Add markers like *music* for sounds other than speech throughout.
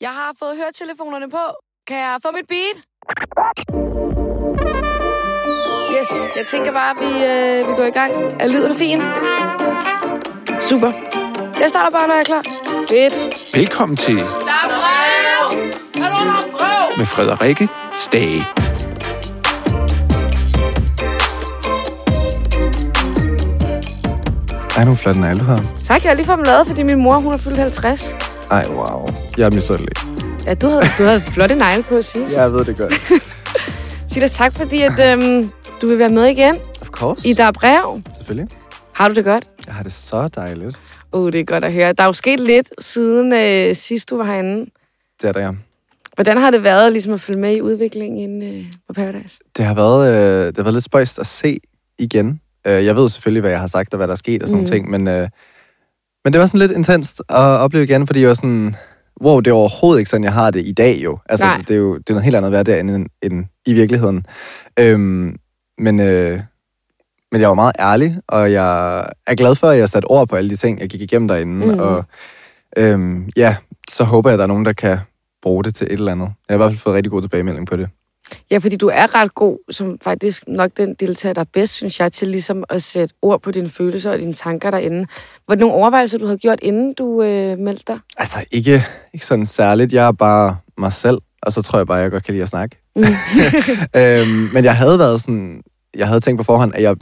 Jeg har fået høretelefonerne på. Kan jeg få mit beat? Yes, jeg tænker bare, at vi, øh, vi går i gang. Er lyden fin? Super. Jeg starter bare, når jeg er klar. Fedt. Velkommen til Der er brev! med Frederikke Stage. Ej, nu flot negl, du har. Tak, jeg har lige fået dem lavet, fordi min mor hun har fyldt 50. Ej, wow. Jeg er misundelig. Ja, du havde, du havde flotte negle på sidst. Jeg ved det godt. *laughs* Silas, tak fordi at, øhm, du vil være med igen Of course. i Der er brev. Selvfølgelig. Har du det godt? Jeg har det så dejligt. Uh, det er godt at høre. Der er jo sket lidt siden øh, sidst du var herinde. Det er der, ja. Hvordan har det været ligesom at følge med i udviklingen inde øh, på Paradise? Det har været, øh, det har været lidt spøjst at se igen. Øh, jeg ved selvfølgelig, hvad jeg har sagt og hvad der er sket og sådan Mm. mm. ting, men, øh, men det var sådan lidt intenst at opleve igen, fordi jeg var sådan, wow, det er overhovedet ikke sådan, jeg har det i dag jo. Altså, Nej. det, det er jo det er noget helt andet være derinde end, end i virkeligheden. Øhm, men, øh, men jeg var meget ærlig, og jeg er glad for, at jeg satte ord på alle de ting, jeg gik igennem derinde. Mhm. Og øhm, ja, så håber jeg, at der er nogen, der kan bruge det til et eller andet. Jeg har i hvert fald fået rigtig god tilbagemelding på det. Ja, fordi du er ret god, som faktisk nok den deltager, der er bedst, synes jeg, til ligesom at sætte ord på dine følelser og dine tanker derinde. Var det nogle overvejelser, du havde gjort, inden du øh, meldte dig? Altså, ikke, ikke sådan særligt. Jeg er bare mig selv, og så tror jeg bare, jeg godt kan lide at snakke. Mm. *laughs* øhm, men jeg havde været sådan... Jeg havde tænkt på forhånd, at jeg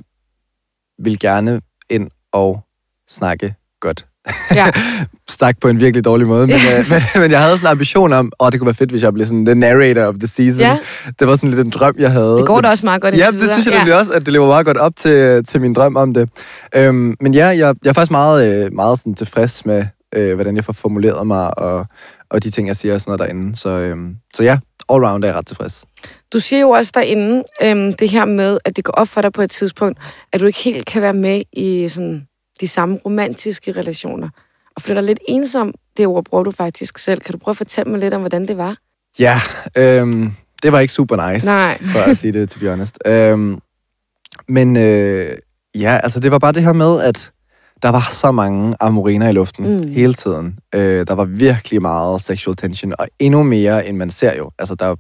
ville gerne ind og snakke godt. Ja. *laughs* Stak på en virkelig dårlig måde, men, øh, men, *laughs* men jeg havde sådan en ambition om, åh, det kunne være fedt, hvis jeg blev sådan the narrator of the season. Ja. Det var sådan lidt en drøm, jeg havde. Det går da også meget godt Ja, det videre. synes jeg nemlig også, at det lever meget godt op til, til min drøm om det. Øhm, men ja, jeg, jeg er faktisk meget, øh, meget sådan tilfreds med, øh, hvordan jeg får formuleret mig, og, og de ting, jeg siger og sådan noget derinde. Så, øhm, så ja, all round er jeg ret tilfreds. Du siger jo også derinde, øhm, det her med, at det går op for dig på et tidspunkt, at du ikke helt kan være med i sådan, de samme romantiske relationer. Og føler dig lidt ensom, det ord bruger du faktisk selv. Kan du prøve at fortælle mig lidt om, hvordan det var? Ja, øhm, det var ikke super nice, Nej. for at sige det, to be honest. Øhm, men øh, ja, altså det var bare det her med, at der var så mange amoriner i luften Mm. hele tiden. Øh, der var virkelig meget sexual tension, og endnu mere, end man ser jo. Altså der er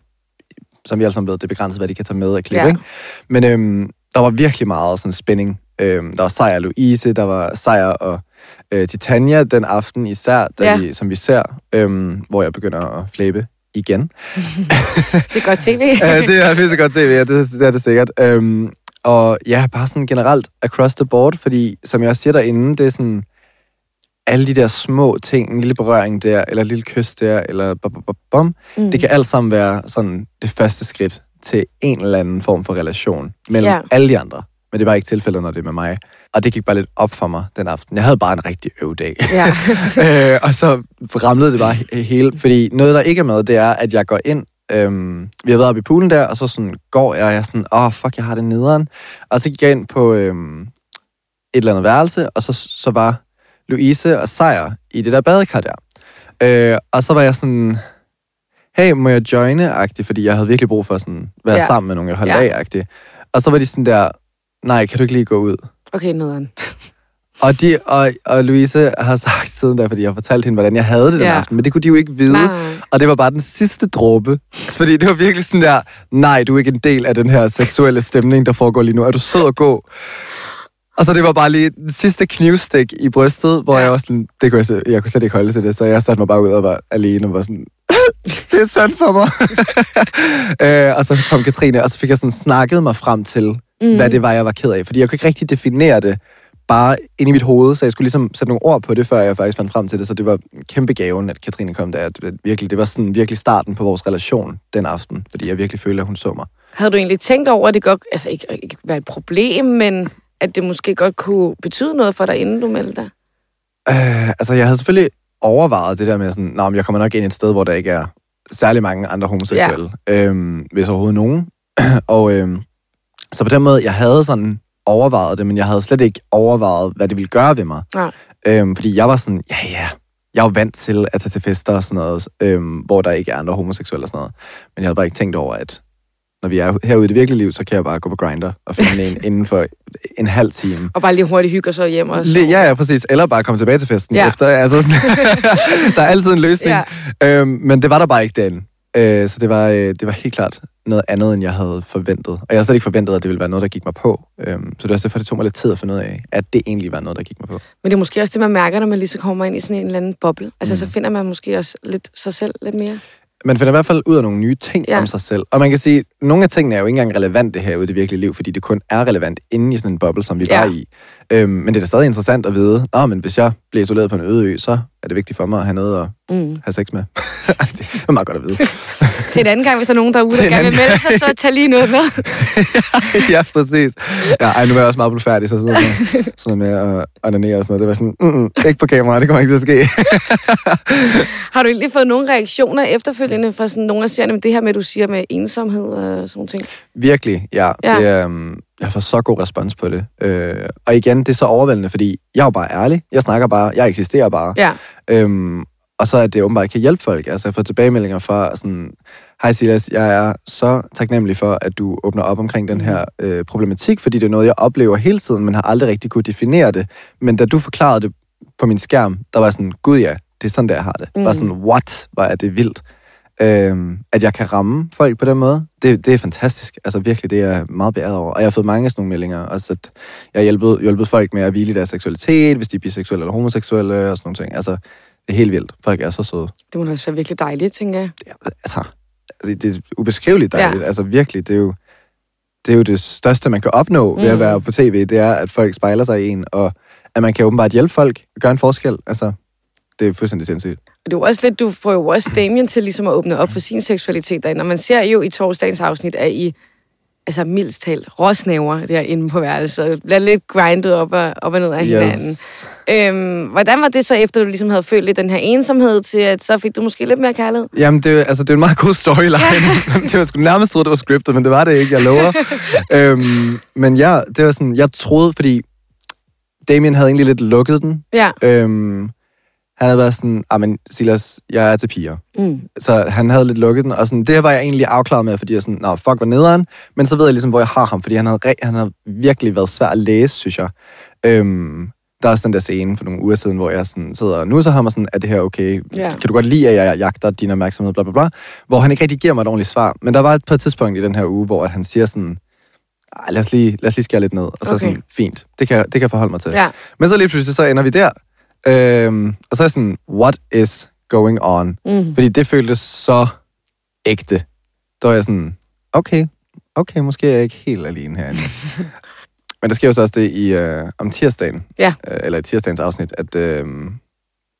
som vi alle sammen ved, det er begrænset, hvad de kan tage med af klip, ja. ikke? Men øhm, der var virkelig meget sådan spænding. Øhm, der var Sejr Louise, der var Sejr og øh, Titania den aften især, da Ja. vi, som vi ser, øhm, hvor jeg begynder at flæbe igen. *laughs* Det er godt tv. *laughs* Ja, det er virkelig godt tv, ja, det, det er det sikkert. Øhm, og ja, bare sådan generelt across the board, fordi som jeg også siger derinde, det er sådan alle de der små ting, en lille berøring der, eller et lille kys der, eller bum. Mm. Det kan alt sammen være sådan det første skridt til en eller anden form for relation mellem ja. alle de andre. Men det var ikke tilfældet, når det er med mig. Og det gik bare lidt op for mig den aften. Jeg havde bare en rigtig øvdag. Ja. *laughs* øh, og så ramlede det bare he- hele. Fordi noget, der ikke er med, det er, at jeg går ind. Øhm, vi har været oppe i poolen der, og så sådan går jeg, og jeg er sådan, åh, oh, fuck, jeg har det nederen. Og så gik jeg ind på øhm, et eller andet værelse, og så, så var Louise og Sejr i det der badekar der. Øh, og så var jeg sådan, hey, må jeg joine-agtig, fordi jeg havde virkelig brug for sådan, være Ja. sammen med nogen, jeg holdt ja. af-agtig. Og så var de sådan der, nej, kan du ikke lige gå ud? Okay, nederen. *laughs* Og, de, og, og Louise har sagt siden da, fordi jeg har fortalt hende, hvordan jeg havde det den Ja. aften, men det kunne de jo ikke vide. Nej. Og det var bare den sidste dråbe. Fordi det var virkelig sådan der, nej, du er ikke en del af den her seksuelle stemning, der foregår lige nu. Er du sød at gå? Og så det var bare lige den sidste knivstik i brystet, hvor Ja. jeg også sådan, det kunne jeg, jeg kunne slet ikke holde til det, så jeg satte mig bare ud og var alene og var sådan, *laughs* det er synd for mig. *laughs* øh, og så kom Katrine, og så fik jeg sådan snakket mig frem til, Mm. hvad det var, jeg var ked af. Fordi jeg kunne ikke rigtig definere det bare ind i mit hoved, så jeg skulle ligesom sætte nogle ord på det, før jeg faktisk fandt frem til det. Så det var kæmpe gaven, at Katrine kom der. At det, virkelig, det var sådan virkelig starten på vores relation den aften, fordi jeg virkelig følte, at hun så mig. Havde du egentlig tænkt over, at det godt, altså ikke, ikke være et problem, men at det måske godt kunne betyde noget for dig, inden du meldte dig? Øh, altså, jeg havde selvfølgelig overvejet det der med sådan, men jeg kommer nok ind et sted, hvor der ikke er særlig mange andre homoseksuelle, ja. øhm, hvis overhovedet nogen. *clears throat* og øhm, så på den måde, jeg havde sådan overvejet det, men jeg havde slet ikke overvejet, hvad det ville gøre ved mig. Nej. Øhm, fordi jeg var sådan, ja ja, jeg er jo vant til at tage til fester og sådan noget, øhm, hvor der ikke er andre homoseksuelle og sådan noget. Men jeg havde bare ikke tænkt over, at når vi er herude i det virkelige liv, så kan jeg bare gå på Grinder og finde en *laughs* inden for en halv time. Og bare lige hurtigt hygge og så hjem og så. Ja, ja, præcis. Eller bare komme tilbage til festen Ja. efter. Altså, sådan, *laughs* *laughs* der er altid en løsning. Ja. Øhm, men det var der bare ikke derinde. Øh, så det var, øh, det var helt klart noget andet, end jeg havde forventet. Og jeg havde slet ikke forventet, at det ville være noget, der gik mig på. Øhm, så det var også derfor, det tog mig lidt tid at finde ud af, at det egentlig var noget, der gik mig på. Men det er måske også det, man mærker, når man lige så kommer ind i sådan en eller anden boble. Altså, mm. så finder man måske også lidt sig selv lidt mere. Man finder i hvert fald ud af nogle nye ting Ja. ja. om sig selv. Og man kan sige, at nogle af tingene er jo ikke engang relevante herude i det virkelige liv, fordi det kun er relevant inde i sådan en boble, som vi Ja. var i. Øhm, men det er da stadig interessant at vide, Nå, men hvis jeg bliver isoleret på en øde ø, så er det vigtigt for mig at have noget at Mm. have sex med. *laughs* Det er meget godt at vide. *laughs* Til en anden gang, hvis der er nogen derude, der gerne vil melde sig, så tag lige noget med. *laughs* ja, præcis. Ja, ej, nu er jeg også meget blufærdig, så sådan noget med, sådan noget med at onanere og sådan noget. Det var sådan, mm, mm, ikke på kamera, det kommer ikke til at ske. Har du egentlig fået nogle reaktioner efterfølgende fra sådan nogle af serierne med det her med, at du siger med ensomhed og sådan ting? Virkelig, ja. Ja. Det, um, jeg fået så god respons på det. Øh, og igen, det er så overvældende, fordi jeg er jo bare ærlig. Jeg snakker bare, jeg eksisterer bare. Ja. Øhm, og så at det åbenbart kan hjælpe folk. Altså, jeg får tilbagemeldinger fra sådan, Hej Silas, jeg er så taknemmelig for, at du åbner op omkring den her øh, problematik, fordi det er noget, jeg oplever hele tiden, men har aldrig rigtig kunne definere det. Men da du forklarede det på min skærm, der var sådan, gud ja, det er sådan, der jeg har det. Mm. Var sådan, what, er det vildt. Øhm, at jeg kan ramme folk på den måde, det, det er fantastisk. Altså virkelig, det er jeg meget beæret over. Og jeg har fået mange af sådan nogle meldinger. Også at jeg har hjulpet, hjulpet folk med at hvile i deres seksualitet, hvis de er biseksuelle eller homoseksuelle og sådan nogle ting. Altså, det er helt vildt. Folk er så søde. Det må også være virkelig dejligt, tænker jeg. Det er, altså, altså, det er ubeskriveligt dejligt. Ja. Altså virkelig, det er jo det, er jo det største, man kan opnå ved Mm. at være på tv. Det er, at folk spejler sig i en, og at man kan åbenbart hjælpe folk, gøre en forskel. Altså, det er fuldstændig sindssygt. Og det er også lidt, du får jo også Damien til ligesom at åbne op for sin seksualitet derinde. Og man ser jo i torsdagens afsnit, at I altså mildst talt råsnæver derinde på værelset, og bliver lidt grindet op og, op og ned af hinanden. Øhm, hvordan var det så, efter du ligesom havde følt lidt den her ensomhed til, at så fik du måske lidt mere kærlighed? Jamen, det, altså, det er en meget god storyline. *laughs* det var sgu nærmest troet, det var scriptet, men det var det ikke, jeg lover. *laughs* øhm, men ja, det var sådan, jeg troede, fordi Damien havde egentlig lidt lukket den. Ja. Øhm, han havde været sådan, ah, men Silas, jeg er til piger. Mm. Så han havde lidt lukket den, og sådan, det var jeg egentlig afklaret med, fordi jeg sådan, nå, fuck, hvor nederen. Men så ved jeg ligesom, hvor jeg har ham, fordi han havde, han havde virkelig været svær at læse, synes jeg. Øhm, der er også den der scene for nogle uger siden, hvor jeg sådan sidder og nu så ham og sådan, er det her okay? Ja. Kan du godt lide, at jeg jagter din opmærksomhed, bla bla bla? Hvor han ikke rigtig giver mig et ordentligt svar. Men der var et par tidspunkt i den her uge, hvor han siger sådan, "Ej, lad os lige, lad os lige skære lidt ned. Og så Okay. sådan, fint, det kan, det kan jeg forholde mig til. Ja. Men så lige pludselig, så ender vi der. Øhm, og så er jeg sådan, what is going on? Mm. Fordi det føltes så ægte. Der var jeg sådan, okay, okay, måske er jeg ikke helt alene herinde. *laughs* Men der sker jo så også det i, øh, om tirsdagen, Ja. øh, eller i tirsdagens afsnit, at øh,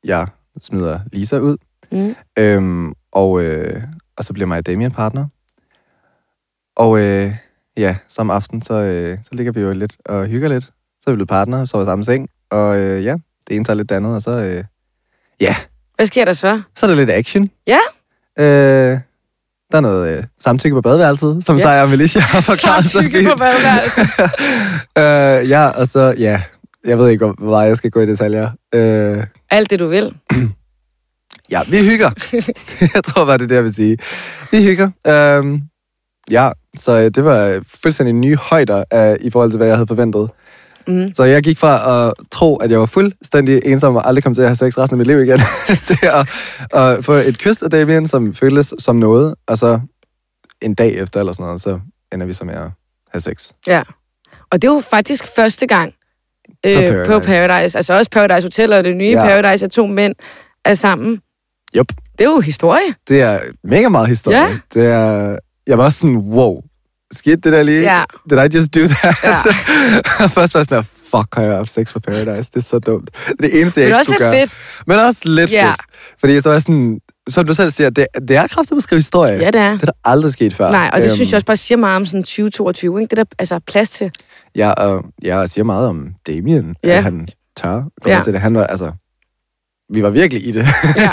jeg smider Lisa ud, Mm. øhm, og, øh, og så bliver mig og Damien partner. Og øh, ja, samme aften, så, øh, så ligger vi jo lidt og hygger lidt. Så er vi blevet partner, sover i samme seng, og øh, ja, det ene tager lidt det andet, og så, øh, ja, Hvad sker der så? så er der lidt action. Ja. Øh, der er noget øh, samtykke på badeværelset, som Ja. Seja og Melissa har forklaret så fint. på badeværelset. *laughs* øh, ja, og så, ja, jeg ved ikke, hvor meget jeg skal gå i detaljer. Øh, Alt det, du vil. *clears throat* ja, vi hygger. *laughs* jeg tror bare, det er det, jeg vil sige. Vi hygger. Øh, ja, så øh, det var fuldstændig nye højder øh, i forhold til, hvad jeg havde forventet. Mm. Så jeg gik fra at tro, at jeg var fuldstændig ensom og aldrig kom til at have sex resten af mit liv igen, *laughs* til at, at få et kys af Damien, som føltes som noget, og så en dag efter eller sådan noget, så ender vi så med at have sex. Ja. Og det jo faktisk første gang øh, Paradise. på Paradise. Altså også Paradise Hotel og det nye ja. Paradise, at to mænd er sammen. Yup. Det er jo historie. Det er mega meget historie. Ja. Det er, jeg var sådan, wow, skete det der lige? Ja. Did I just do that? Ja. *laughs* først var jeg sådan, fuck, har jeg haft sex på Paradise? Det er så dumt. Det er det eneste, jeg er ikke også skulle lidt gøre. fedt. Men også lidt Ja. fedt. Fordi så var jeg sådan, som du selv siger, det, det er kraftigt at skrive historie. Ja, det er. Det er der aldrig sket før. Nej, og det Øhm, synes jeg også bare siger meget om sådan 2022, ikke? Det der altså plads til. Ja, og jeg siger meget om Damien, Ja. at han tør Ja. ja. til det. Han var, altså, vi var virkelig i det. Ja.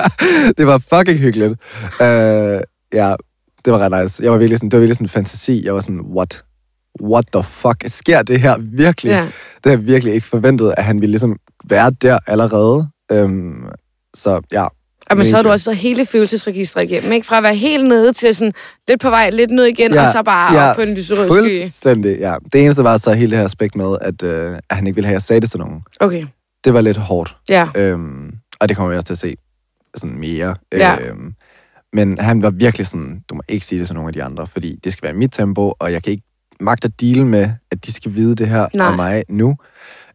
*laughs* det var fucking hyggeligt. Uh, ja, det var ret nice. Jeg var virkelig sådan, det var virkelig sådan en fantasi. Jeg var sådan, what? What the fuck? Sker det her virkelig? Ja. Det har jeg virkelig ikke forventet, at han ville ligesom være der allerede. Um, så ja, Og men så har du også været hele følelsesregistret igennem, ikke? Fra at være helt nede til sådan lidt på vej, lidt ned igen, ja, og så bare ja, op på en lyserød sky. Fuldstændig, ja. Det eneste var så hele det her aspekt med, at, øh, at han ikke ville have, at jeg sagde det til nogen. Okay, Det var lidt hårdt. ja. Øhm, og det kommer vi også til at se sådan mere. Ja. Øhm, men han var virkelig sådan, du må ikke sige det til nogen af de andre, fordi det skal være mit tempo, og jeg kan ikke magte at deale med, at de skal vide det her Nej. om mig nu.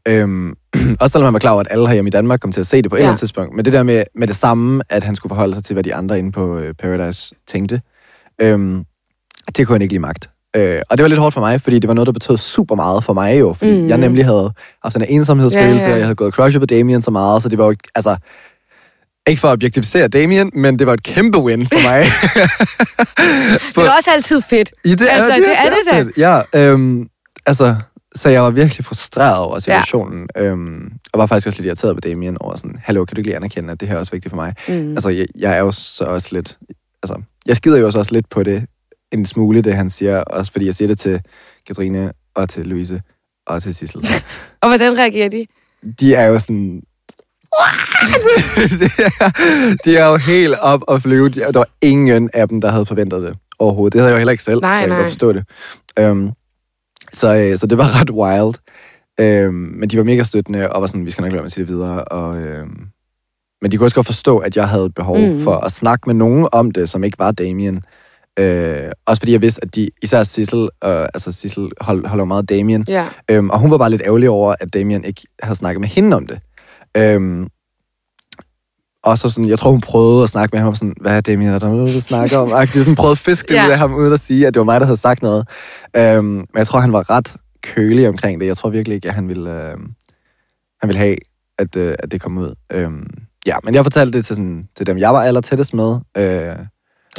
Øhm, *clears throat* også selvom han var klar over, at alle herhjemme i Danmark kom til at se det på et Ja. eller andet tidspunkt. Men det der med, med det samme, at han skulle forholde sig til, hvad de andre inde på øh, Paradise tænkte, øhm, det kunne han ikke lige magt. Øh, og det var lidt hårdt for mig, fordi det var noget, der betød super meget for mig jo. Fordi mm. jeg nemlig havde haft sådan en ensomhedsfølelse, Ja, ja. og jeg havde gået crush på Damien så meget, så det var jo, altså, ikke for at objektivisere Damien, men det var et kæmpe win for mig. *laughs* Det er også altid fedt. I det, Altså, det er det da. fedt. Ja, øhm, altså, så jeg var virkelig frustreret over situationen, ja. øhm, og var faktisk også lidt irriteret på Damien over sådan, hallo, kan du ikke lige anerkende, at det her er også vigtigt for mig? Mm. Altså, jeg, jeg er jo så også lidt, altså, jeg skider jo også også lidt på det, en smule, det han siger, også fordi jeg siger det til Katrine, og til Louise, og til Sissel. *laughs* Og hvordan reagerer de? De er jo sådan... *laughs* de, er, jo helt op og flyve. Der var ingen af dem, der havde forventet det overhovedet. Det havde jeg jo heller ikke selv, Nej, så jeg nej. forstå det. Um, så, øh, så det var ret wild. Um, men de var mega støttende, og var sådan, vi skal nok lade med at sige det videre. Og, um, men de kunne også godt forstå, at jeg havde et behov Mm. for at snakke med nogen om det, som ikke var Damien. Uh, også fordi jeg vidste, at de, især Sissel, uh, altså Sissel hold, holder meget af Damien, Ja. Øhm, og hun var bare lidt ærgerlig over, at Damien ikke havde snakket med hende om det. Øhm, og så sådan, jeg tror, hun prøvede at snakke med ham, sådan, hvad er Damien, er der noget, du snakker om? Agtigt, sådan prøvede at fiske det Ja. ud af ham, uden at sige, at det var mig, der havde sagt noget. Øhm, men jeg tror, han var ret kølig omkring det. Jeg tror virkelig ikke, at han ville, øh, han ville have, at, øh, at det kom ud. Øhm, ja, men jeg fortalte det til, sådan, til dem, jeg var aller tættest med. Øh,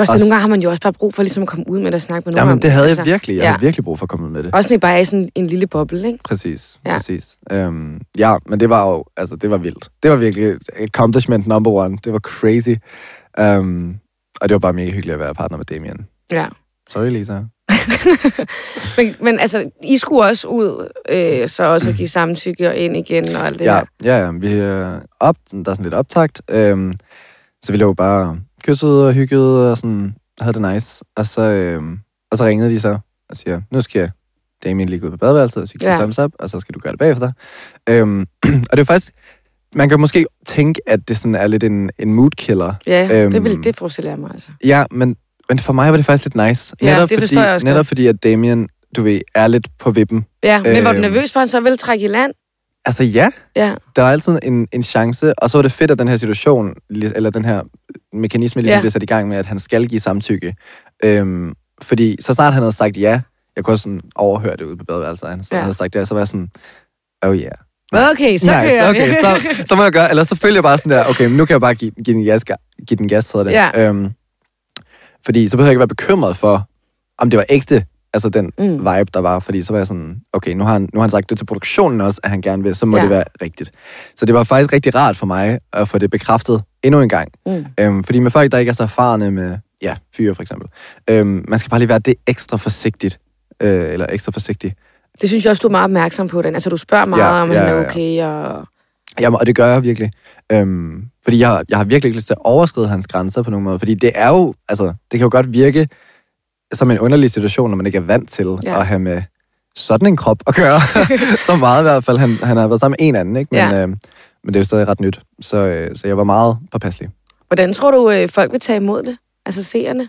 Også, Også- nogle gange har man jo også bare brug for ligesom at komme ud med det og snakke med nogen jamen, om det havde Altså, jeg virkelig. Jeg ja. havde virkelig brug for at komme ud med det. Også det bare er sådan en lille boble, ikke? Præcis, Ja. præcis. Øhm, ja, men det var jo, altså det var vildt. Det var virkelig accomplishment number one. Det var crazy. Um, og det var bare mega hyggeligt at være partner med Damien. Ja. Sorry, Lisa. *laughs* Men, men altså, I skulle også ud, øh, så også at give samtykke og ind igen og alt det Ja, her. ja, ja, vi er op, der er sådan lidt optagt. Um, så vi lå bare kysset og hyggede og sådan, havde det nice. Og så, øhm, og så ringede de så og siger, nu skal Damien lige gå ud på badeværelset og sige Ja. thumbs up, og så skal du gøre det bagefter. Um, *clears throat* og det er faktisk, man kan måske tænke, at det sådan er lidt en, en mood killer. Ja, øhm, det, Øhm, vil, det forestiller jeg mig altså. Ja, men, men for mig var det faktisk lidt nice. Ja, det fordi, jeg også Netop godt. fordi, at Damien, du ved, er lidt på vippen. Ja, men var du øhm, nervøs for, at han så ville trække i land? Altså ja, Ja, der er altid en, en chance, og så var det fedt, at den her situation, eller den her mekanisme ligesom Ja. bliver sat i gang med, at han skal give samtykke. Øhm, fordi så snart han havde sagt ja, jeg kunne også sådan overhøre det ude på badeværelset, han Ja. havde sagt ja, så var jeg sådan, oh yeah. okay, så kører vi. okay, så, så må jeg gøre, eller så følger jeg bare sådan der, okay, men nu kan jeg bare give, give den gas, give den gas, hedder det. Ja. Øhm, fordi så behøver jeg ikke være bekymret for, om det var ægte, altså den Mm. vibe, der var, fordi så var jeg sådan, okay, nu har, han, nu har han sagt det til produktionen også, at han gerne vil, så må Ja. ja. det være rigtigt. Så det var faktisk rigtig rart for mig at få det bekræftet endnu en gang. Mm. Øhm, fordi med folk, der ikke er så erfarne med, ja, fyre for eksempel, øhm, man skal bare lige være det ekstra forsigtigt, øh, eller ekstra forsigtig. Det synes jeg også, du er meget opmærksom på den. Altså, du spørger meget Ja, om, ja, han er ja, ja. okay, og... Jamen, og det gør jeg virkelig. Øhm, fordi jeg, jeg har virkelig ikke lyst til at overskride hans grænser på nogen måde. Fordi det er jo, altså, det kan jo godt virke som en underlig situation, når man ikke er vant til Ja. at have med sådan en krop at gøre. *laughs* så meget i hvert fald. Han, han har været sammen med en anden, ikke? Men, Ja. øhm, men det er jo stadig ret nyt. Så, øh, så jeg var meget påpasselig. Hvordan tror du, øh, folk vil tage imod det? Altså seerne?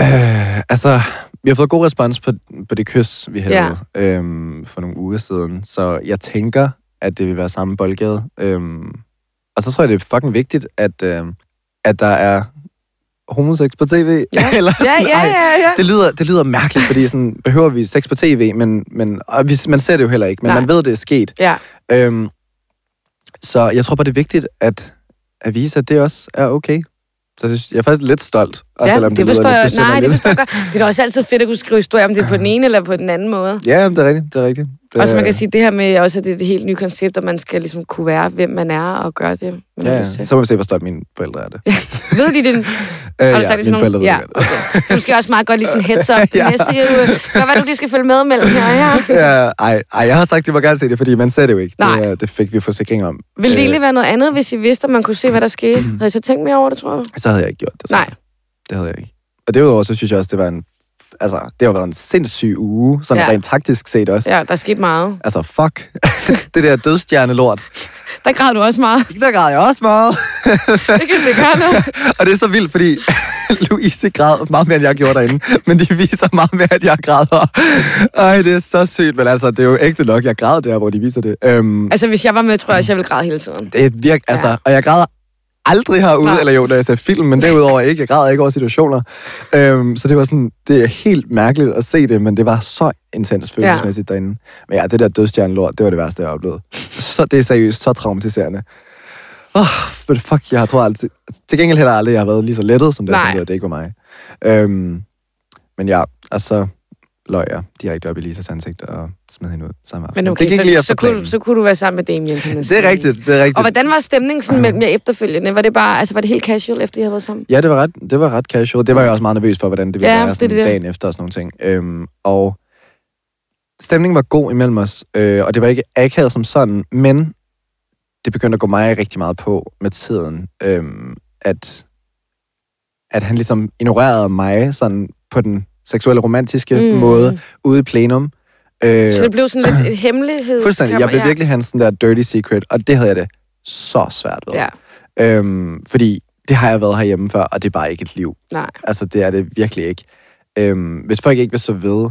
Øh, altså, vi har fået god respons på, på det kys, vi havde ja. øhm, for nogle uger siden. Så jeg tænker, at det vil være samme boldgade. Øhm, og så tror jeg, det er fucking vigtigt, at, øhm, at der er homosex på tv. Ja. *laughs* Eller Ja, sådan, ja, ej, ja, ja. Det lyder, det lyder mærkeligt, fordi sådan, behøver vi sex på tv, men, men og vi, man ser det jo heller ikke, men Nej. man ved, det er sket. Ja, Øhm, så jeg tror bare, det er vigtigt at, at vise, at det også er okay. Så det, jeg er faktisk lidt stolt. Også ja selvom det, lyder forstår jeg. Nej, det forstår jeg godt. Det er da også altid fedt at kunne skrive historier om det på den ene eller på den anden måde. Ja, det er rigtigt. Det er rigtigt. Det, Og så man kan sige det her med også, at det er et helt nyt koncept, og man skal ligesom kunne være, hvem man er, og gøre det, man Ja, ja. så må vi se, hvor stolt mine forældre er det. Ved de det? Øh, *laughs* Har du sagt det til mine nogen? forældre Ja, det okay. Du skal også meget godt lige sådan heads up *laughs* Ja. næste. Det kan være, du lige skal følge med mellem her, ja. ja, ej, ej, jeg har sagt, at de må gerne se det, fordi man ser det jo ikke. Nej. Det, øh, det fik vi forsikring om. Vil det Øh, egentlig være noget andet, hvis I vidste, at man kunne se, hvad der skete? *clears throat* Havde I så tænkt mere over det, tror du? Så havde jeg ikke gjort det. så. Nej. Det havde jeg ikke. Og derudover, så synes jeg også, det var en... Altså, det har været en sindssyg uge, sådan Ja. rent taktisk set også. Ja, der er sket meget. Altså, fuck. *laughs* det der dødstjerne-lort. Der græd du også meget. Der græd jeg også meget. Det kan det gøre nu. *laughs* og det er så vildt, fordi *laughs* Louise græd meget mere, end jeg gjorde derinde. Men de viser meget mere, at jeg græder. Ej, det er så sygt. Men altså, det er jo ægte nok, jeg græd der, hvor de viser det. Øhm, Altså, hvis jeg var med, tror jeg også, jeg ville græde hele tiden. det er virk, altså, Ja. og jeg græder aldrig herude, Nej. eller jo, når jeg ser film, men derudover ikke. Jeg græder ikke over situationer. Øhm, så det var sådan, det er helt mærkeligt at se det, men det var så intens følelsesmæssigt ja. derinde. Men ja, det der dødstjerne-lort, det var det værste, jeg har oplevet. Så det er seriøst så traumatiserende. Oh, but fuck, jeg tror altid... Til gengæld heller aldrig, jeg har været lige så lettet, som det Nej. det ikke var mig. Øhm, men ja, altså løg jeg direkte op i Lisas ansigt og smed hende ud samme aften. Men okay, det gik så, lige så, kunne, så kunne du være sammen med Damien, Det er rigtigt, det er rigtigt. Og hvordan var stemningen sådan mellem jer efterfølgende? Var det bare, altså var det helt casual, efter I havde været sammen? Ja, det var, ret, det var ret casual. Det var jeg også meget nervøs for, hvordan det ville Ja, være det sådan det. dagen efter og sådan nogle ting. Øhm, og stemningen var god imellem os, øh, og det var ikke akavet som sådan, men det begyndte at gå mig rigtig meget på med tiden, øhm, at, at han ligesom ignorerede mig sådan på den seksuelle romantiske mm. måde ude i plenum. Øh, Så det blev sådan lidt hemmelighed. fuldstændig. Jeg blev virkelig hans sådan der dirty secret, og det havde jeg det så svært ved. Ja, Øhm, fordi det har jeg været herhjemme før, og det er bare ikke et liv. nej. Altså, det er det virkelig ikke. Øhm, hvis folk ikke vil så ved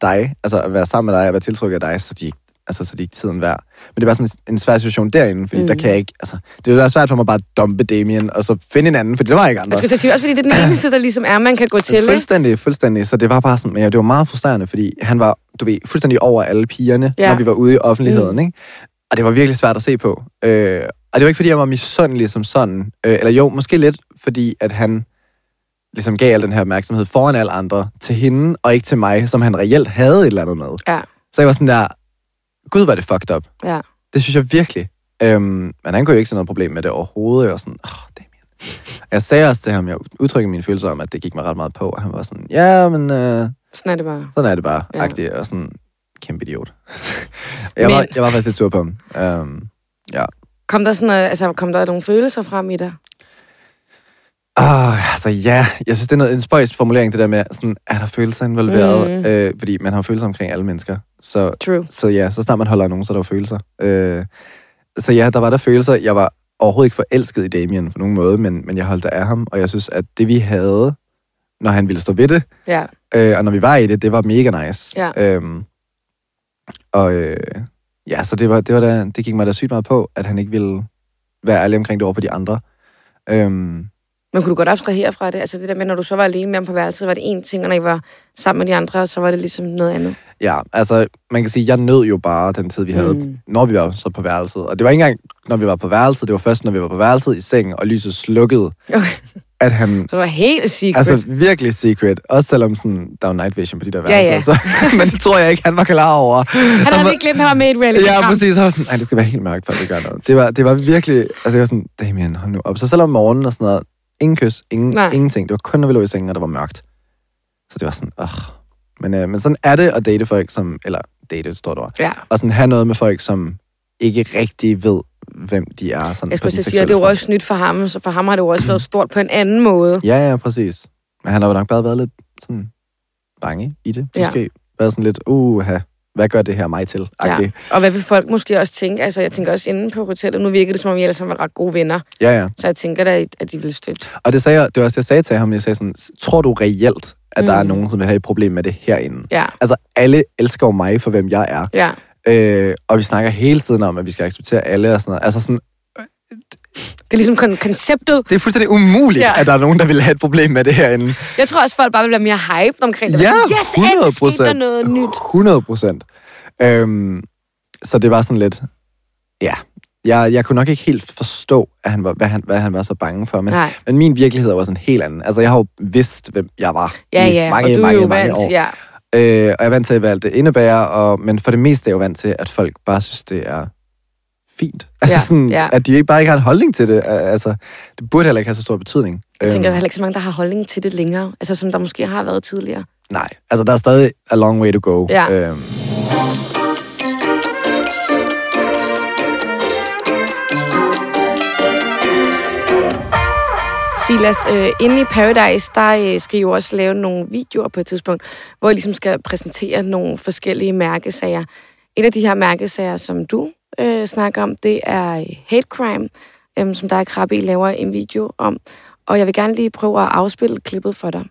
dig, altså at være sammen med dig og være tiltrykket af dig, så de, altså, så er de ikke tiden værd. Men det var sådan en, svær situation derinde, fordi mm. der kan jeg ikke, altså, det være svært for mig bare at dumpe Damien, og så finde en anden, fordi der var ikke andre. Jeg skulle sige, også fordi det er den eneste, *clears throat* der ligesom er, man kan gå til. Fuldstændig, fuldstændig. Så det var bare sådan, men ja, det var meget frustrerende, fordi han var, du ved, fuldstændig over alle pigerne, ja. når vi var ude i offentligheden, mm. ikke? Og det var virkelig svært at se på. Øh, og det var ikke, fordi jeg var misundelig som sådan. Øh, eller jo, måske lidt, fordi at han ligesom gav al den her opmærksomhed foran alle andre til hende, og ikke til mig, som han reelt havde et eller andet med. Ja, Så jeg var sådan der, gud, var det fucked up. ja. Det synes jeg virkelig. Øhm, men han kunne jo ikke se noget problem med det overhovedet. Var sådan, oh, Damien. Jeg sagde også til ham, jeg udtrykker mine følelser om, at det gik mig ret meget på. Og han var sådan, ja, men øh, Sådan er det bare. sådan er det bare. Ja. Agtigt, og sådan, kæmpe idiot. *laughs* jeg, Men- var, jeg var faktisk lidt sur på ham. Øhm, ja. Kom der, sådan, altså, kom der nogle følelser frem i dig? Ah, altså ja, jeg synes, det er noget, en spøjst formulering, det der med, sådan, er der følelser involveret? Mm. Øh, fordi man har følelser omkring alle mennesker. Så True. Så ja, så snart man holder af nogen, så er der følelser. Øh, så ja, der var der følelser. Jeg var overhovedet ikke forelsket i Damien på nogen måde, men, men jeg holdt af ham, og jeg synes, at det vi havde, når han ville stå ved det, Ja, øh, og når vi var i det, det var mega nice. Ja. Øhm, og øh, ja, så det, var, det, var da, det gik mig da sygt meget på, at han ikke ville være ærlig omkring det over for de andre. Øhm, men kunne du godt abstrahere fra det? Altså det der med, når du så var alene med ham på værelset, var det en ting, og når I var sammen med de andre, så var det ligesom noget andet. ja, altså man kan sige, jeg nød jo bare den tid, vi havde, Mm. når vi var så på værelset. Og det var ikke engang, når vi var på værelset, det var først, når vi var på værelset i sengen, og lyset slukkede, Okay. at han Så det var helt secret. Altså virkelig secret. Også selvom sådan, der er jo night vision på de der Ja, ja. værelser. Så, *laughs* men det tror jeg ikke, han var klar over. han havde lige glemt, at han var med i et reality Ja, præcis. Så var sådan, nej, det skal være helt mørkt, før vi gør noget. Det var, det var virkelig, altså jeg var sådan, Damien, hold nu op. Så selv om morgenen og sådan noget, ingen kys, ingen, Nej. ingenting. Det var kun, når vi lå i sengen, og der var mørkt. Så det var sådan, åh. Men, øh, men sådan er det at date folk, som, eller date, stort ord. Ja. Og sådan have noget med folk, som ikke rigtig ved, hvem de er. Sådan Jeg skulle sige, at det var seksuelle også nyt for ham, så for ham har det jo også været *clears throat* stort på en anden måde. Ja, ja, præcis. Men han har jo nok bare været lidt sådan bange i det, Ja. måske. Været sådan lidt, uha, hvad gør det her mig til? Ja. Ja. Og hvad vil folk måske også tænke? Altså, jeg tænker også inde på hotellet, nu virker det, som om I alle sammen var ret gode venner. ja, ja. Så jeg tænker da, at de vil støtte. Og det, sagde jeg, det var også det, jeg sagde til ham. Jeg sagde sådan, tror du reelt, at mm. der er Mm. nogen, som vil have et problem med det herinde? Ja, Altså, alle elsker jo mig for, hvem jeg er. ja. Øh, og vi snakker hele tiden om, at vi skal acceptere alle og sådan noget. Altså sådan, Det er ligesom kon- konceptet. det er fuldstændig umuligt, Ja. at der er nogen, der vil have et problem med det herinde. Jeg tror også, folk bare vil være mere hype omkring det. Ja, Sådan, yes, endelig skete der 100%. noget nyt. 100 procent. Øhm, så det var sådan lidt, ja, jeg, jeg kunne nok ikke helt forstå, at han var, hvad, han, hvad han var så bange for. Men, Nej. men min virkelighed var sådan helt anden. Altså, jeg har jo vidst, hvem jeg var Ja, i ja, mange, og du mange, jo mange vant, år. ja. Øh, og jeg er vant til, hvad alt det indebærer, og, men for det meste er jeg jo vant til, at folk bare synes, det er fint. Altså Ja, sådan, ja. at de ikke bare ikke har en holdning til det. Altså, det burde heller ikke have så stor betydning. Jeg tænker, der er Øhm, heller ikke så mange, der har holdning til det længere. Altså, som der måske har været tidligere. nej, altså der er stadig a long way to go. Ja. Øhm, Silas, øh, inde i Paradise, der øh, skal I jo også lave nogle videoer på et tidspunkt, hvor I ligesom skal præsentere nogle forskellige mærkesager. En af de her mærkesager, som du øh, snakker om, det er øh, hate crime, øh, som der er Krabbe, I laver en video om. Og jeg vil gerne lige prøve at afspille klippet for dig.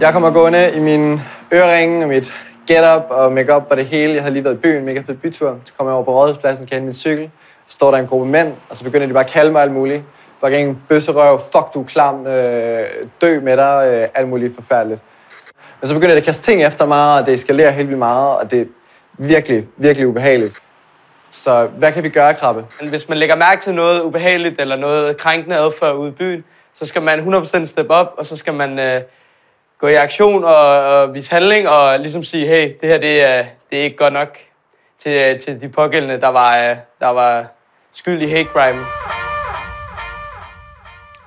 Jeg kommer gående i min øreringe og mit get-up og makeup og det hele. Jeg har lige været i byen, mega fed bytur. Så kommer jeg over på Rådhuspladsen, kan min cykel. Så står der en gruppe mænd, og så begynder de bare at kalde mig alt muligt. Fucking bøsserøv, fuck du er klam, øh, dø med dig, øh, alt muligt forfærdeligt. Men så begynder det at kaste ting efter mig, og det eskalerer helt vildt meget, og det er virkelig, virkelig ubehageligt. Så hvad kan vi gøre, Krabbe? Hvis man lægger mærke til noget ubehageligt eller noget krænkende adfærd ude i byen, så skal man 100% steppe op, og så skal man øh, gå i aktion og, og vise handling og ligesom sige, hey, det her det er, det er ikke godt nok til, til de pågældende, der var, øh, der var skyld i hate crime.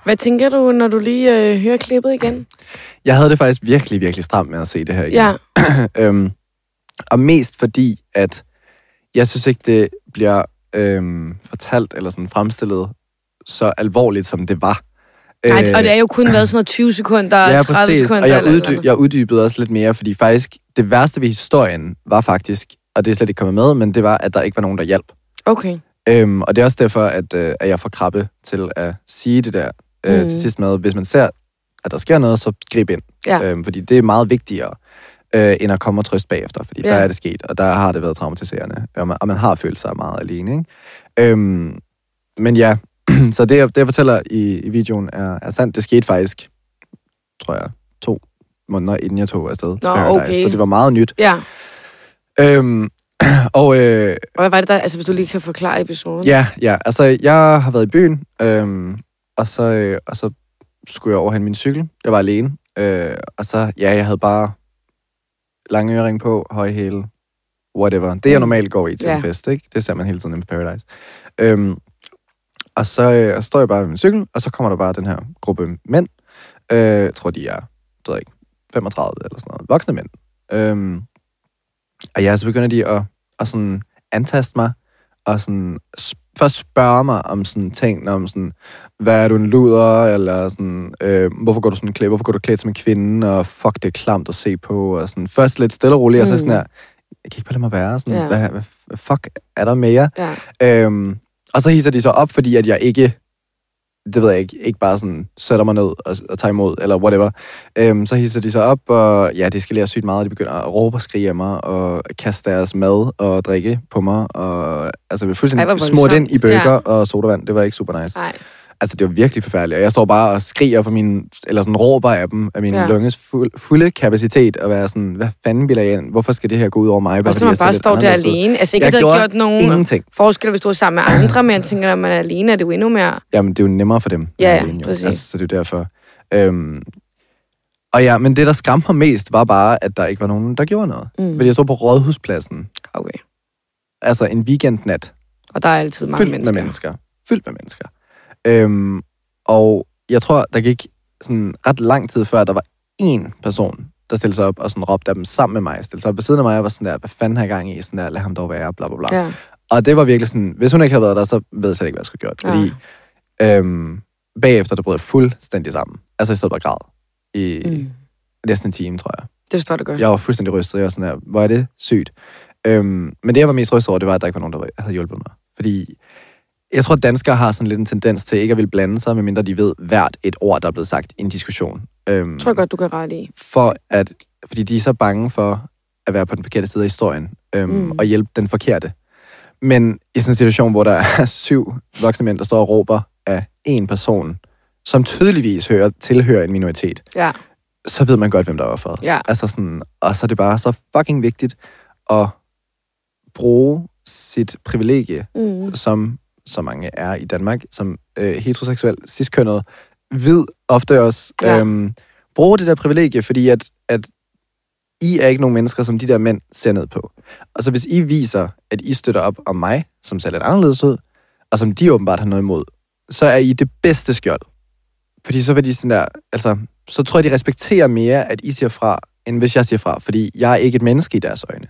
Hvad tænker du, når du lige øh, hører klippet igen? Jeg havde det faktisk virkelig, virkelig stramt med at se det her igen. Ja, *clears throat* øhm, og mest fordi, at jeg synes ikke, det bliver øhm, fortalt eller sådan fremstillet så alvorligt, som det var. Nej, og det er jo kun været sådan noget 20 sekunder, Øh, ja, 30 præcis. sekunder. Og jeg, eller uddy- jeg uddybede også lidt mere, fordi faktisk det værste ved historien var faktisk, og det er slet ikke kommet med, men det var, at der ikke var nogen, der hjalp. Okay. Øhm, og det er også derfor, at, øh, at jeg får krabbe til at sige det der øh, Mm. til sidst med, hvis man ser, at der sker noget, så grib ind. Ja. Øhm, fordi det er meget vigtigere, øh, end at komme og trøste bagefter, fordi Ja. der er det sket, og der har det været traumatiserende, og man, og man har følt sig meget alene. Ikke? Øhm, men ja, *clears throat* så det, jeg- det jeg fortæller i, i videoen er, er sandt. Det skete faktisk, tror jeg, to måneder inden jeg tog afsted Nå, okay. så det var meget nyt. Ja, Øhm, *clears throat* og øh, og hvad var det der, altså hvis du lige kan forklare episoden? Ja, ja. Altså, jeg har været i byen, øhm, og, så, øh, og så skulle jeg overhente min cykel. Jeg var alene. Øh, og så, ja, jeg havde bare lange øring på, høje hæle, whatever. Det, jeg Mm. normalt går i til Ja. en fest, ikke? Det ser man hele tiden på Paradise. Øhm, og så, øh, og så står jeg bare ved min cykel, og så kommer der bare den her gruppe mænd. Øh, jeg tror, de er, det ved ikke, 35 eller sådan noget. Voksne mænd. Øhm, og ja, så begynder de at, at sådan antaste mig, og sådan sp- først spørge mig om sådan ting, om sådan, hvad er du en luder, eller sådan, øh, hvorfor går du sådan klædt, hvorfor går du klædt som en kvinde, og fuck, det er klamt at se på, og sådan, først lidt stille og roligt, mm. og så Mm. sådan her, jeg kan ikke bare lade mig være, sådan, Ja. hvad, hvad, fuck er der med jer? Ja. Øhm, og så hisser de så op, fordi at jeg ikke, det ved jeg ikke, ikke bare sådan sætter mig ned og, og tager imod, eller whatever. Øhm, så hisser de så op, og ja, det eskalerer sygt meget, de begynder at råbe og skrige af mig, og kaste deres mad og drikke på mig, og altså Ej, fuldstændig hvor smurt ind i bøger ja. og sodavand. Det var ikke super nice. Nej. Altså, det var virkelig forfærdeligt, og jeg står bare og skriger for min, eller sådan råber af dem, af min Ja. lunges fuld, fulde kapacitet, og være sådan, hvad fanden vil jeg ind? Hvorfor skal det her gå ud over mig? Også fordi når man bare står der anderledes ud? alene. Altså ikke, Jeg at det har gjort nogen Ingenting. forskel, hvis du er sammen med andre, men jeg tænker, når man er alene, er det jo endnu mere... Jamen, det er jo nemmere for dem. Ja, alene, jo. præcis. Altså, så det er jo derfor. Øhm, og ja, men det, der skræmte mig mest, var bare, at der ikke var nogen, der gjorde noget. Mm. Fordi jeg stod på Rådhuspladsen, Okay. altså en weekendnat, Og der er altid mange fyldt mennesker. med mennesker. Fyldt med mennesker. Øhm, og jeg tror, der gik sådan ret lang tid før, der var én person, der stillede sig op og sådan råbte af dem sammen med mig. Stillede sig op ved siden af mig og var sådan der, hvad fanden har jeg gang i? Sådan der, lad ham dog være, bla bla bla. Ja. Og det var virkelig sådan, hvis hun ikke havde været der, så ved jeg slet ikke, hvad jeg skulle have gjort. Fordi øhm, bagefter, der brød jeg fuldstændig sammen. Altså, jeg stod bare græd i mm. Næsten en time, tror jeg. Det forstår du godt. Jeg var fuldstændig rystet. Jeg var sådan her, hvor er det sygt. Øhm, men det, jeg var mest rystet over, det var, at der ikke var nogen, der havde hjulpet mig. Fordi jeg tror, at danskere har sådan lidt en tendens til ikke at ville blande sig, medmindre de ved hvert et ord, der er blevet sagt i en diskussion. Øhm, Jeg tror godt, du kan rette i. for at, fordi de er så bange for at være på den forkerte side af historien, øhm, mm. og hjælpe den forkerte. Men i sådan en situation, hvor der er *laughs* syv voksne mænd, der står og råber af en person, som tydeligvis hører, tilhører en minoritet, Ja. så ved man godt, hvem der er offeret. Ja. Altså sådan, og så er det bare så fucking vigtigt at bruge sit privilegie, Mm. som så mange er i Danmark, som øh, heteroseksuel, ciskønnet, hvid ofte også, Ja. øhm, bruge det der privilegie, fordi at, at I er ikke nogen mennesker, som de der mænd ser ned på. Og så hvis I viser, at I støtter op om mig, som ser lidt anderledes ud, og som de åbenbart har noget imod, så er I det bedste skjold Fordi så vil de sådan der, altså, så tror jeg, de respekterer mere, at I siger fra, end hvis jeg siger fra, fordi jeg er ikke et menneske i deres øjne.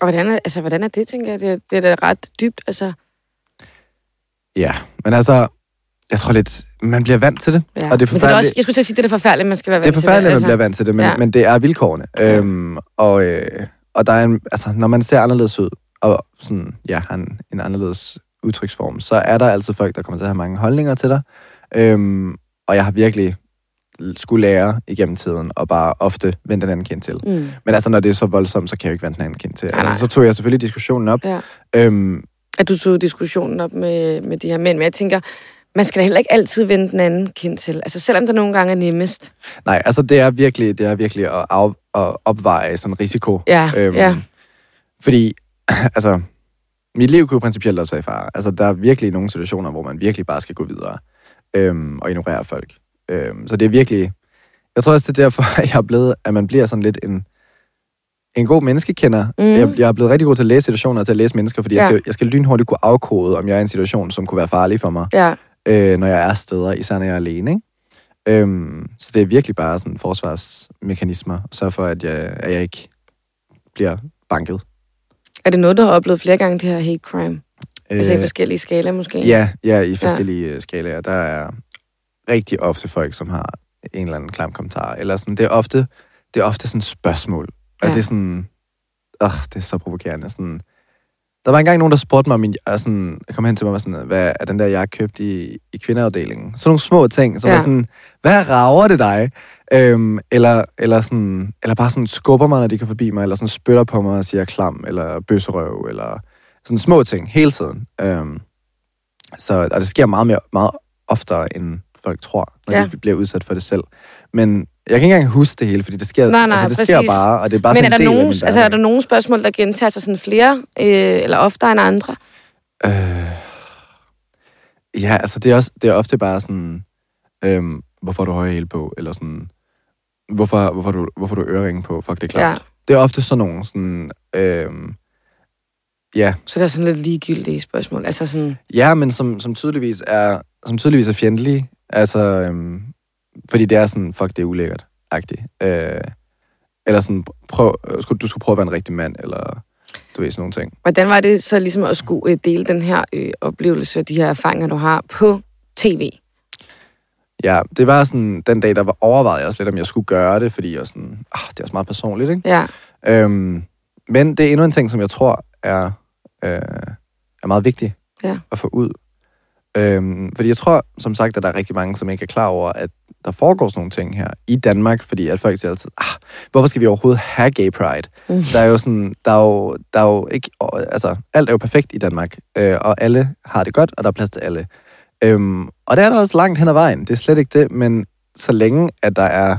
Og hvordan er, altså, hvordan er det, tænker jeg? Det, det er da ret dybt, altså. Ja, men altså, jeg tror lidt, man bliver vant til det. Ja. Og det er Men det er også, forfærdeligt- jeg skulle til at sige, det er forfærdeligt, man skal være Det er vant forfærdeligt, at man til bliver vant til det, men, ja. men det er vilkårene. Ja. Øhm, og, øh, og der er en, altså, når man ser anderledes ud, og sådan, ja, har en, en anderledes udtryksform, så er der altid folk, der kommer til at have mange holdninger til dig. Øhm, og jeg har virkelig skulle lære igennem tiden, og bare ofte vende den anden kind til. Mm. Men altså, når det er så voldsomt, så kan jeg jo ikke vende den anden kind til. Nej, nej. Altså, så tog jeg selvfølgelig diskussionen op. Ja. Øhm, At du tog diskussionen op med, med de her mænd, men jeg tænker, man skal da heller ikke altid vende den anden kind til. Altså selvom det nogle gange er nemmest. nej, altså det er virkelig, det er virkelig at, af, at opveje sådan en risiko. Ja, ja. Fordi, *clears throat* altså, mit liv kunne jo principielt også være i fare. Altså, der er virkelig nogle situationer, hvor man virkelig bare skal gå videre øhm, og ignorere folk. Øhm, så det er virkelig... Jeg tror også, det er derfor, at *laughs* jeg er blevet, at man bliver sådan lidt en, en god menneskekender. Mm. Jeg, jeg er blevet rigtig god til at læse situationer og til at læse mennesker, fordi ja. Jeg, skal, jeg skal lynhurtigt kunne afkode, om jeg er i en situation, som kunne være farlig for mig, Ja, øh, når jeg er steder, især når jeg er alene. Ikke? Øhm, så det er virkelig bare sådan forsvarsmekanismer, sørge for, at jeg, at jeg ikke bliver banket. er det noget, du har oplevet flere gange, det her hate crime? Øh, altså i Øh, forskellige skala måske? Ja, ja, i forskellige ja. skalaer. Der er rigtig ofte folk, som har en eller anden klam kommentar. Eller sådan, det er ofte, det er ofte sådan spørgsmål. Og Ja. det er sådan, øh, det er så provokerende. Sådan, der var engang nogen, der spurgte mig, min, og sådan, jeg kom hen til mig og sådan, hvad er den der, jeg har købt i, i kvindeafdelingen? Sådan nogle små ting, som Ja. var sådan, hvad rager det dig? Øhm, eller, eller, sådan, eller bare sådan skubber mig, når de kan forbi mig, eller sådan spytter på mig og siger klam, eller bøsserøv, eller sådan små ting hele tiden. Øhm, så, og det sker meget, mere, meget oftere, end folk tror, når ja. de bliver udsat for det selv. Men jeg kan ikke engang huske det hele, fordi det sker, Nej, nej, altså, det sker præcis. bare, og det er bare Men er der, nogen, altså, er der nogle spørgsmål, der gentager sig sådan flere, øh, eller oftere end andre? Øh, ja, altså det er, også, det er ofte bare sådan, øhm, hvorfor du høje hæle på, eller sådan, hvorfor, hvorfor, du, hvorfor du øreringe på, fuck det er klart. Ja. Det er ofte sådan nogle, sådan, øhm, ja, Så der er sådan lidt ligegyldige spørgsmål. Altså sådan, ja, men som, som, tydeligvis er, som tydeligvis er fjendtlige, altså, øhm, fordi det er sådan, fuck det er ulækkert, agtigt. Øh, eller sådan, prøv, øh, skulle- du skulle prøve at være en rigtig mand, eller du ved sådan nogle ting. hvordan var det så ligesom at skulle øh, dele den her øh, oplevelse, de her erfaringer, du har på tv? Ja, det var sådan, den dag, der var overvejet jeg også lidt, om jeg skulle gøre det, fordi jeg sådan, ah, det er også meget personligt, ikke? Ja, Øhm, men det er endnu en ting, som jeg tror er, øh, er meget vigtig Ja. at få ud. Øhm, fordi jeg tror, som sagt, at der er rigtig mange, som ikke er klar over, at der foregår sådan nogle ting her i Danmark, fordi at folk siger altid, ah, hvorfor skal vi overhovedet have gay pride? Mm. Der er jo sådan, der er jo, der er jo ikke, altså, alt er jo perfekt i Danmark, øh, og alle har det godt, og der er plads til alle. Øhm, og det er der også langt hen ad vejen, det er slet ikke det, men så længe, at der er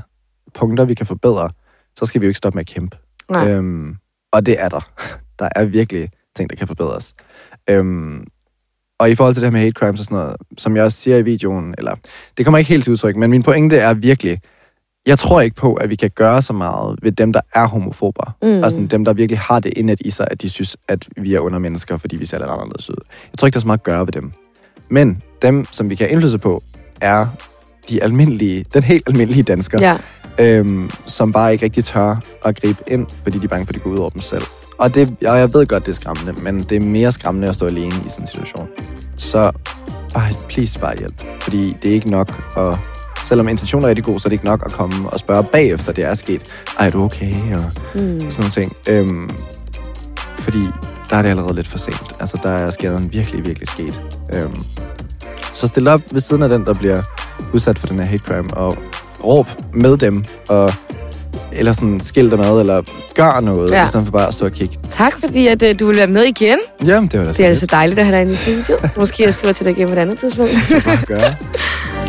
punkter, vi kan forbedre, så skal vi jo ikke stoppe med at kæmpe. nej. Øhm, og det er der. *laughs* Der er virkelig ting, der kan forbedres. Øhm, og i forhold til det her med hate crimes og sådan noget, som jeg også siger i videoen, eller det kommer ikke helt til udtryk, men min pointe er virkelig, jeg tror ikke på, at vi kan gøre så meget ved dem, der er homofober. Mm. Altså dem, der virkelig har det indet i sig, at de synes, at vi er under mennesker, fordi vi ser lidt anderledes ud. Jeg tror ikke, der er så meget at gøre ved dem. Men dem, som vi kan have indflydelse på, er de almindelige, den helt almindelige dansker Ja, øhm, som bare ikke rigtig tør at gribe ind, fordi de er bange for, at det går ud over dem selv. Og det, og jeg ved godt, det er skræmmende, men det er mere skræmmende at stå alene i sådan en situation. Så bare, please bare hjælp. Fordi det er ikke nok at... Selvom intentionen er rigtig god, så er det ikke nok at komme og spørge bagefter, det er sket. Ej, er du okay? Og mm. sådan nogle ting. Øhm, fordi der er det allerede lidt for sent. Altså, der er skaden virkelig, virkelig sket. Øhm, så stil op ved siden af den, der bliver udsat for den her hate crime, og råb med dem, og eller sådan skil dem ad, eller gør noget, Ja. i stedet for bare at stå og kigge. Tak, fordi at, øh, du vil være med igen. Jamen, det var da Det er altså dejligt at have dig inde i studiet. Måske jeg skriver til dig igen på et andet tidspunkt. så bare gøre. *laughs*